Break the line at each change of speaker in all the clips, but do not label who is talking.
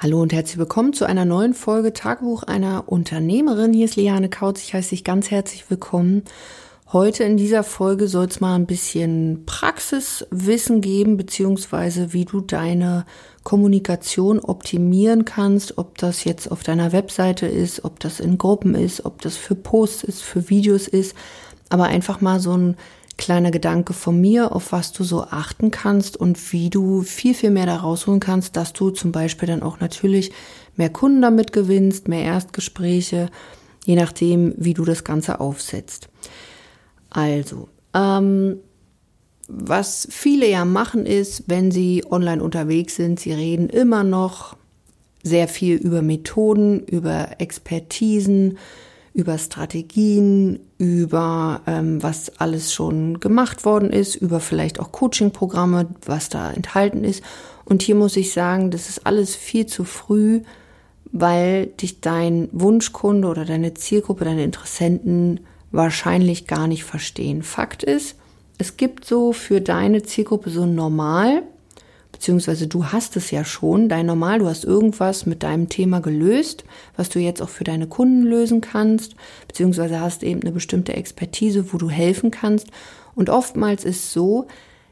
Hallo und herzlich willkommen zu einer neuen Folge Tagebuch einer Unternehmerin. Hier ist Liane Kautz. Ich heiße dich ganz herzlich willkommen. Heute in dieser Folge soll es mal ein bisschen Praxiswissen geben, beziehungsweise wie du deine Kommunikation optimieren kannst, ob das jetzt auf deiner Webseite ist, ob das in Gruppen ist, ob das für Posts ist, für Videos ist, aber einfach mal so ein kleiner Gedanke von mir, auf was du so achten kannst und wie du viel, viel mehr da rausholen kannst, dass du zum Beispiel dann auch natürlich mehr Kunden damit gewinnst, mehr Erstgespräche, je nachdem, wie du das Ganze aufsetzt. Also, ähm, was viele ja machen ist, wenn sie online unterwegs sind, sie reden immer noch sehr viel über Methoden, über Expertisen, über Strategien, über ähm, was alles schon gemacht worden ist, über vielleicht auch Coaching-Programme, was da enthalten ist. Und hier muss ich sagen, das ist alles viel zu früh, weil dich dein Wunschkunde oder deine Zielgruppe, deine Interessenten wahrscheinlich gar nicht verstehen. Fakt ist, es gibt so für deine Zielgruppe so normal beziehungsweise du hast es ja schon, dein Normal, du hast irgendwas mit deinem Thema gelöst, was du jetzt auch für deine Kunden lösen kannst, beziehungsweise hast eben eine bestimmte Expertise, wo du helfen kannst. Und oftmals ist so,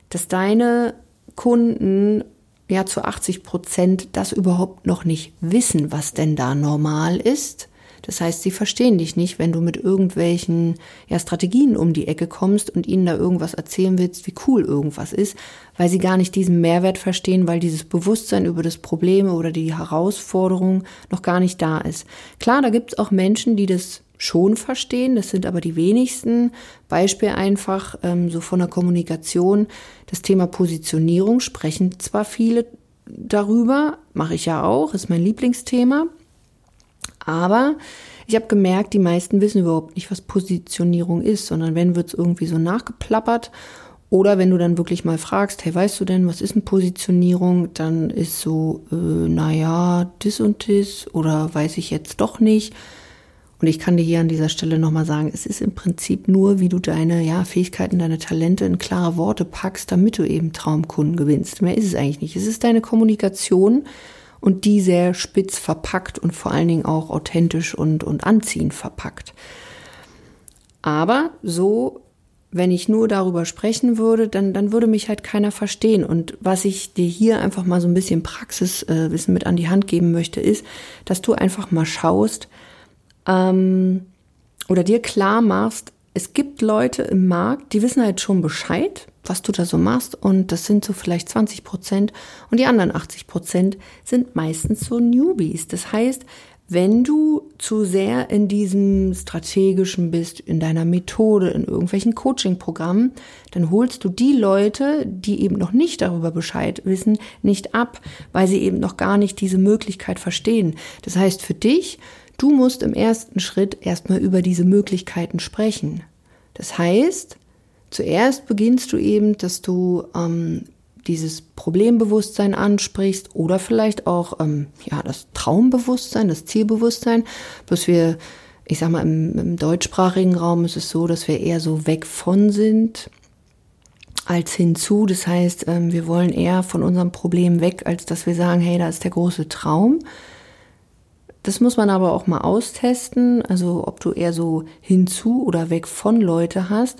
dass deine Kunden ja zu 80 Prozent das überhaupt noch nicht wissen, was denn da normal ist das heißt, sie verstehen dich nicht, wenn du mit irgendwelchen ja, Strategien um die Ecke kommst und ihnen da irgendwas erzählen willst, wie cool irgendwas ist, weil sie gar nicht diesen Mehrwert verstehen, weil dieses Bewusstsein über das Problem oder die Herausforderung noch gar nicht da ist. Klar, da gibt es auch Menschen, die das schon verstehen, das sind aber die wenigsten. Beispiel einfach ähm, so von der Kommunikation, das Thema Positionierung sprechen zwar viele darüber, mache ich ja auch, ist mein Lieblingsthema. Aber ich habe gemerkt, die meisten wissen überhaupt nicht, was Positionierung ist, sondern wenn wird es irgendwie so nachgeplappert. Oder wenn du dann wirklich mal fragst, hey, weißt du denn, was ist eine Positionierung? Dann ist so, äh, naja, dis und dis oder weiß ich jetzt doch nicht. Und ich kann dir hier an dieser Stelle nochmal sagen, es ist im Prinzip nur, wie du deine ja, Fähigkeiten, deine Talente in klare Worte packst, damit du eben Traumkunden gewinnst. Mehr ist es eigentlich nicht. Es ist deine Kommunikation und die sehr spitz verpackt und vor allen Dingen auch authentisch und, und anziehend verpackt. Aber so, wenn ich nur darüber sprechen würde, dann, dann würde mich halt keiner verstehen. Und was ich dir hier einfach mal so ein bisschen Praxiswissen äh, mit an die Hand geben möchte, ist, dass du einfach mal schaust ähm, oder dir klar machst, es gibt Leute im Markt, die wissen halt schon Bescheid, was du da so machst. Und das sind so vielleicht 20 Prozent. Und die anderen 80 Prozent sind meistens so Newbies. Das heißt, wenn du zu sehr in diesem strategischen bist, in deiner Methode, in irgendwelchen Coaching-Programmen, dann holst du die Leute, die eben noch nicht darüber Bescheid wissen, nicht ab, weil sie eben noch gar nicht diese Möglichkeit verstehen. Das heißt, für dich, du musst im ersten Schritt erstmal über diese Möglichkeiten sprechen. Das heißt, Zuerst beginnst du eben, dass du ähm, dieses Problembewusstsein ansprichst oder vielleicht auch ähm, ja das Traumbewusstsein, das Zielbewusstsein. Bloß wir, ich sag mal, im, im deutschsprachigen Raum ist es so, dass wir eher so weg von sind als hinzu. Das heißt, ähm, wir wollen eher von unserem Problem weg, als dass wir sagen, hey, da ist der große Traum. Das muss man aber auch mal austesten, also ob du eher so hinzu oder weg von Leute hast.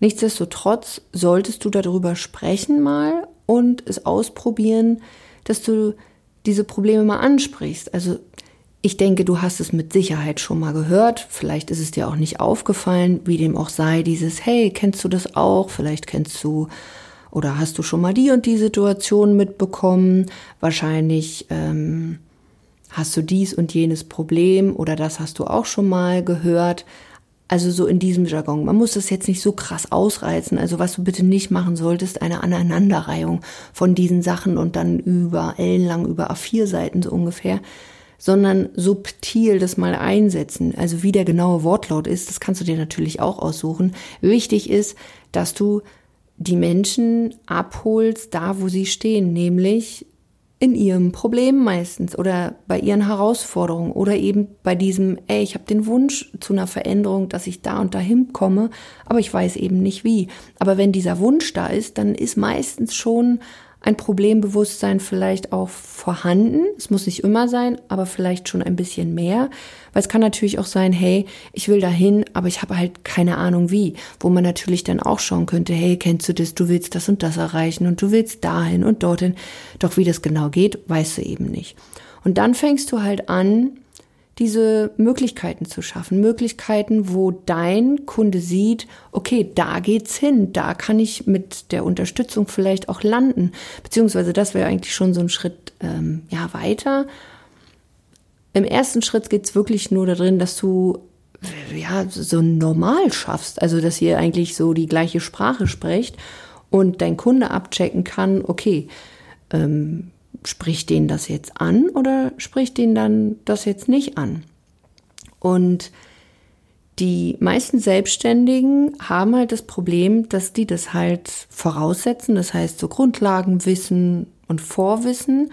Nichtsdestotrotz solltest du darüber sprechen mal und es ausprobieren, dass du diese Probleme mal ansprichst. Also ich denke, du hast es mit Sicherheit schon mal gehört. Vielleicht ist es dir auch nicht aufgefallen, wie dem auch sei, dieses, hey, kennst du das auch? Vielleicht kennst du oder hast du schon mal die und die Situation mitbekommen? Wahrscheinlich ähm, hast du dies und jenes Problem oder das hast du auch schon mal gehört. Also so in diesem Jargon. Man muss das jetzt nicht so krass ausreizen. Also was du bitte nicht machen solltest, eine Aneinanderreihung von diesen Sachen und dann über ellenlang über A4-Seiten so ungefähr, sondern subtil das mal einsetzen. Also wie der genaue Wortlaut ist, das kannst du dir natürlich auch aussuchen. Wichtig ist, dass du die Menschen abholst, da wo sie stehen, nämlich in ihrem Problem meistens oder bei ihren Herausforderungen oder eben bei diesem, ey, ich habe den Wunsch zu einer Veränderung, dass ich da und dahin komme, aber ich weiß eben nicht wie. Aber wenn dieser Wunsch da ist, dann ist meistens schon ein Problembewusstsein vielleicht auch vorhanden. Es muss nicht immer sein, aber vielleicht schon ein bisschen mehr. Weil es kann natürlich auch sein, hey, ich will dahin, aber ich habe halt keine Ahnung wie. Wo man natürlich dann auch schauen könnte, hey, kennst du das, du willst das und das erreichen und du willst dahin und dorthin. Doch wie das genau geht, weißt du eben nicht. Und dann fängst du halt an, diese Möglichkeiten zu schaffen. Möglichkeiten, wo dein Kunde sieht, okay, da geht's hin, da kann ich mit der Unterstützung vielleicht auch landen. Beziehungsweise das wäre eigentlich schon so ein Schritt ähm, ja, weiter. Im ersten Schritt geht's wirklich nur darin, dass du ja so normal schaffst, also dass ihr eigentlich so die gleiche Sprache sprecht und dein Kunde abchecken kann, okay, ähm, spricht den das jetzt an oder spricht den dann das jetzt nicht an? Und die meisten Selbstständigen haben halt das Problem, dass die das halt voraussetzen, das heißt so Grundlagenwissen und Vorwissen.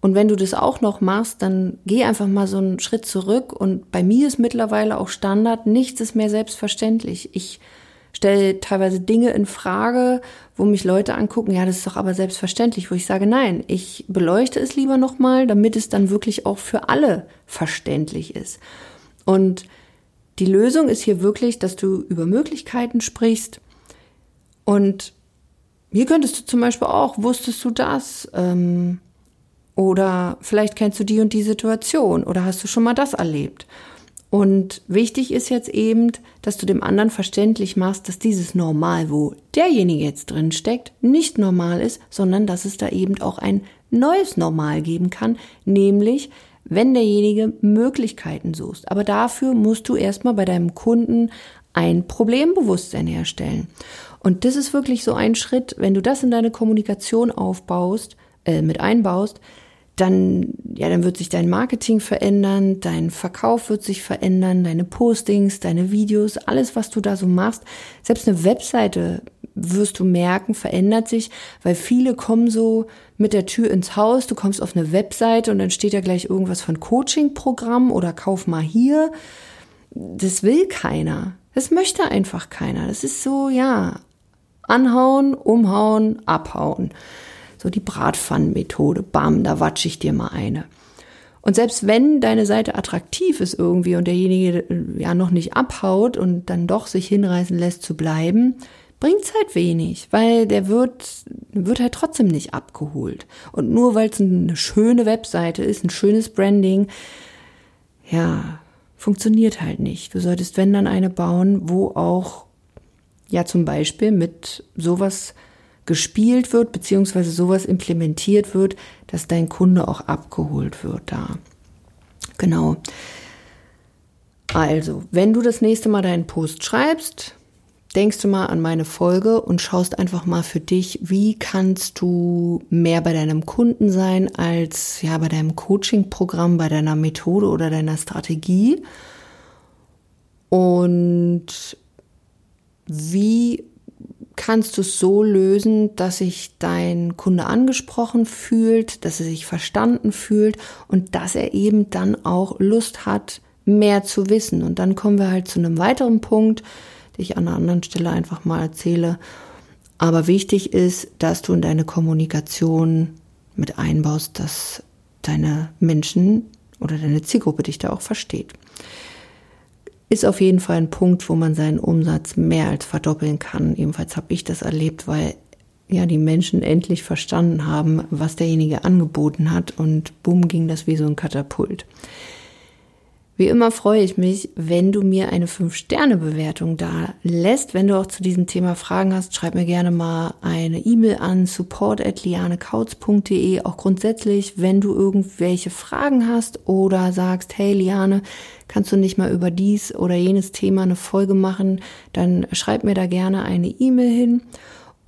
Und wenn du das auch noch machst, dann geh einfach mal so einen Schritt zurück. Und bei mir ist mittlerweile auch Standard, nichts ist mehr selbstverständlich. Ich stelle teilweise Dinge in Frage, wo mich Leute angucken, ja, das ist doch aber selbstverständlich, wo ich sage, nein, ich beleuchte es lieber nochmal, damit es dann wirklich auch für alle verständlich ist. Und die Lösung ist hier wirklich, dass du über Möglichkeiten sprichst. Und hier könntest du zum Beispiel auch, wusstest du das? Ähm, oder vielleicht kennst du die und die Situation oder hast du schon mal das erlebt? Und wichtig ist jetzt eben, dass du dem anderen verständlich machst, dass dieses Normal, wo derjenige jetzt drin steckt, nicht normal ist, sondern dass es da eben auch ein neues Normal geben kann, nämlich wenn derjenige Möglichkeiten suchst. Aber dafür musst du erstmal bei deinem Kunden ein Problembewusstsein herstellen. Und das ist wirklich so ein Schritt, wenn du das in deine Kommunikation aufbaust, äh, mit einbaust, dann, ja, dann wird sich dein Marketing verändern, dein Verkauf wird sich verändern, deine Postings, deine Videos, alles, was du da so machst. Selbst eine Webseite wirst du merken, verändert sich, weil viele kommen so mit der Tür ins Haus, du kommst auf eine Webseite und dann steht da gleich irgendwas von Coaching-Programm oder kauf mal hier. Das will keiner. Das möchte einfach keiner. Das ist so, ja, anhauen, umhauen, abhauen. So die Bratpfannenmethode. Bam, da watsche ich dir mal eine. Und selbst wenn deine Seite attraktiv ist irgendwie und derjenige äh, ja noch nicht abhaut und dann doch sich hinreißen lässt zu bleiben, bringt's halt wenig, weil der wird, wird halt trotzdem nicht abgeholt. Und nur weil es eine schöne Webseite ist, ein schönes Branding, ja, funktioniert halt nicht. Du solltest, wenn dann eine bauen, wo auch, ja, zum Beispiel mit sowas gespielt wird, beziehungsweise sowas implementiert wird, dass dein Kunde auch abgeholt wird da. Genau. Also, wenn du das nächste Mal deinen Post schreibst, denkst du mal an meine Folge und schaust einfach mal für dich, wie kannst du mehr bei deinem Kunden sein als ja bei deinem Coaching-Programm, bei deiner Methode oder deiner Strategie. Und wie kannst du es so lösen, dass sich dein Kunde angesprochen fühlt, dass er sich verstanden fühlt und dass er eben dann auch Lust hat, mehr zu wissen. Und dann kommen wir halt zu einem weiteren Punkt, den ich an einer anderen Stelle einfach mal erzähle. Aber wichtig ist, dass du in deine Kommunikation mit einbaust, dass deine Menschen oder deine Zielgruppe dich da auch versteht ist auf jeden Fall ein Punkt, wo man seinen Umsatz mehr als verdoppeln kann. Ebenfalls habe ich das erlebt, weil ja die Menschen endlich verstanden haben, was derjenige angeboten hat und bumm ging das wie so ein Katapult. Wie immer freue ich mich, wenn du mir eine 5-Sterne-Bewertung da lässt. Wenn du auch zu diesem Thema Fragen hast, schreib mir gerne mal eine E-Mail an support.lianekautz.de. Auch grundsätzlich, wenn du irgendwelche Fragen hast oder sagst, hey Liane, kannst du nicht mal über dies oder jenes Thema eine Folge machen, dann schreib mir da gerne eine E-Mail hin.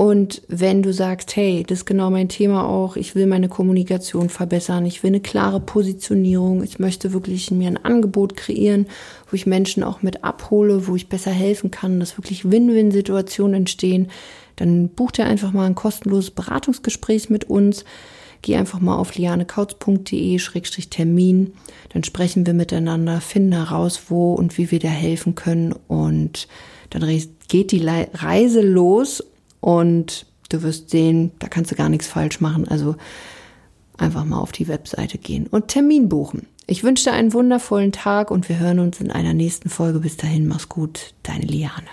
Und wenn du sagst, hey, das ist genau mein Thema auch, ich will meine Kommunikation verbessern, ich will eine klare Positionierung, ich möchte wirklich mir ein Angebot kreieren, wo ich Menschen auch mit abhole, wo ich besser helfen kann, dass wirklich Win-Win-Situationen entstehen, dann buch dir einfach mal ein kostenloses Beratungsgespräch mit uns. Geh einfach mal auf lianekautz.de-termin, dann sprechen wir miteinander, finden heraus, wo und wie wir dir helfen können. Und dann geht die Reise los und Du wirst sehen, da kannst du gar nichts falsch machen. Also einfach mal auf die Webseite gehen und Termin buchen. Ich wünsche dir einen wundervollen Tag und wir hören uns in einer nächsten Folge. Bis dahin, mach's gut, deine Liane.